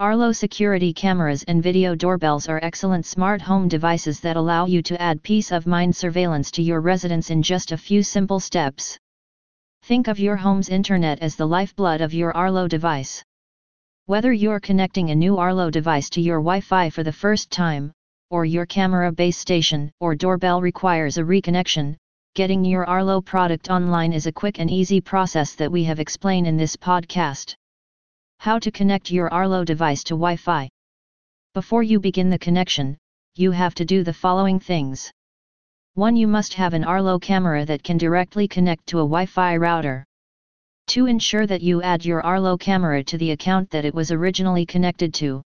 Arlo security cameras and video doorbells are excellent smart home devices that allow you to add peace of mind surveillance to your residence in just a few simple steps. Think of your home's internet as the lifeblood of your Arlo device. Whether you're connecting a new Arlo device to your Wi-Fi for the first time, or your camera base station or doorbell requires a reconnection, getting your Arlo product online is a quick and easy process that we have explained in this podcast. How to connect your Arlo device to Wi-Fi. Before you begin the connection, you have to do the following things. 1. You must have an Arlo camera that can directly connect to a Wi-Fi router. 2. Ensure that you add your Arlo camera to the account that it was originally connected to.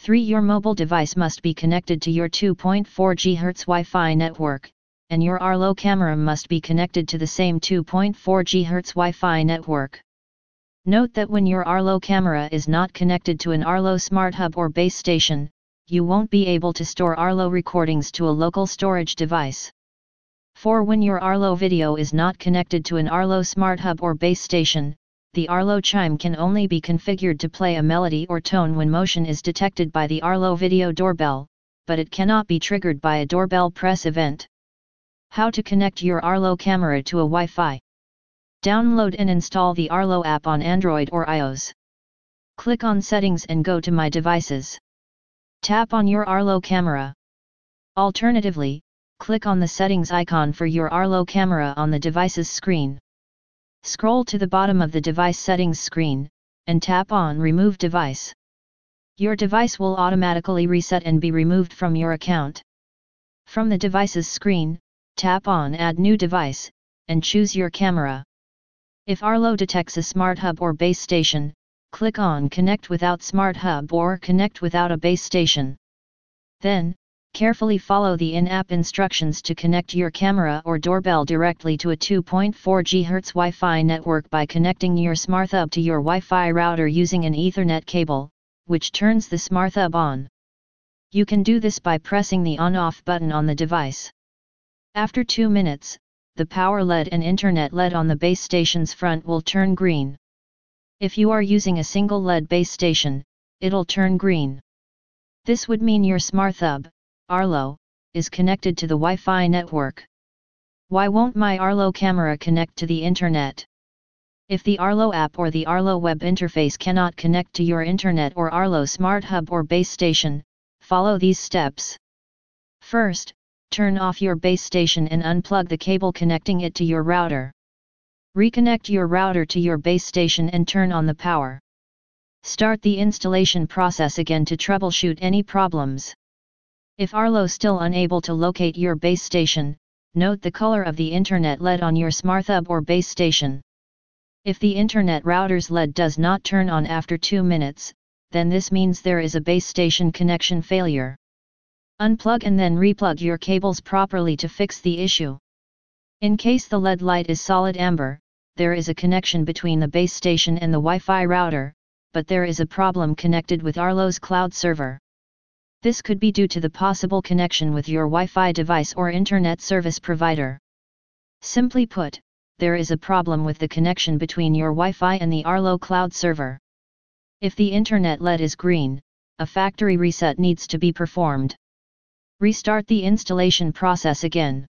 3. Your mobile device must be connected to your 2.4 GHz Wi-Fi network, and your Arlo camera must be connected to the same 2.4 GHz Wi-Fi network. Note that when your Arlo camera is not connected to an Arlo Smart Hub or base station, you won't be able to store Arlo recordings to a local storage device. For when your Arlo video is not connected to an Arlo Smart Hub or base station, the Arlo chime can only be configured to play a melody or tone when motion is detected by the Arlo video doorbell, but it cannot be triggered by a doorbell press event. How to connect your Arlo camera to a Wi-Fi Download and install the Arlo app on Android or iOS. Click on Settings and go to My Devices. Tap on your Arlo camera. Alternatively, click on the settings icon for your Arlo camera on the device's screen. Scroll to the bottom of the device settings screen, and tap on Remove Device. Your device will automatically reset and be removed from your account. From the device's screen, tap on Add New Device, and choose your camera. If Arlo detects a Smart Hub or base station, click on Connect without Smart Hub or Connect without a base station. Then, carefully follow the in-app instructions to connect your camera or doorbell directly to a 2.4 GHz Wi-Fi network by connecting your Smart Hub to your Wi-Fi router using an Ethernet cable, which turns the Smart Hub on. You can do this by pressing the on-off button on the device. After 2 minutes, the power LED and internet LED on the base station's front will turn green. If you are using a single LED base station, it'll turn green. This would mean your Smart Hub, Arlo, is connected to the Wi-Fi network. Why won't my Arlo camera connect to the internet? If the Arlo app or the Arlo web interface cannot connect to your internet or Arlo Smart Hub or base station, follow these steps. First, turn off your base station and unplug the cable connecting it to your router. Reconnect your router to your base station and turn on the power. Start the installation process again to troubleshoot any problems. If Arlo still unable to locate your base station, note the color of the internet LED on your Smart Hub or base station. If the internet router's LED does not turn on after 2 minutes, then this means there is a base station connection failure. Unplug and then replug your cables properly to fix the issue. In case the LED light is solid amber, there is a connection between the base station and the Wi-Fi router, but there is a problem connected with Arlo's cloud server. This could be due to the possible connection with your Wi-Fi device or internet service provider. Simply put, there is a problem with the connection between your Wi-Fi and the Arlo cloud server. If the internet LED is green, a factory reset needs to be performed. Restart the installation process again.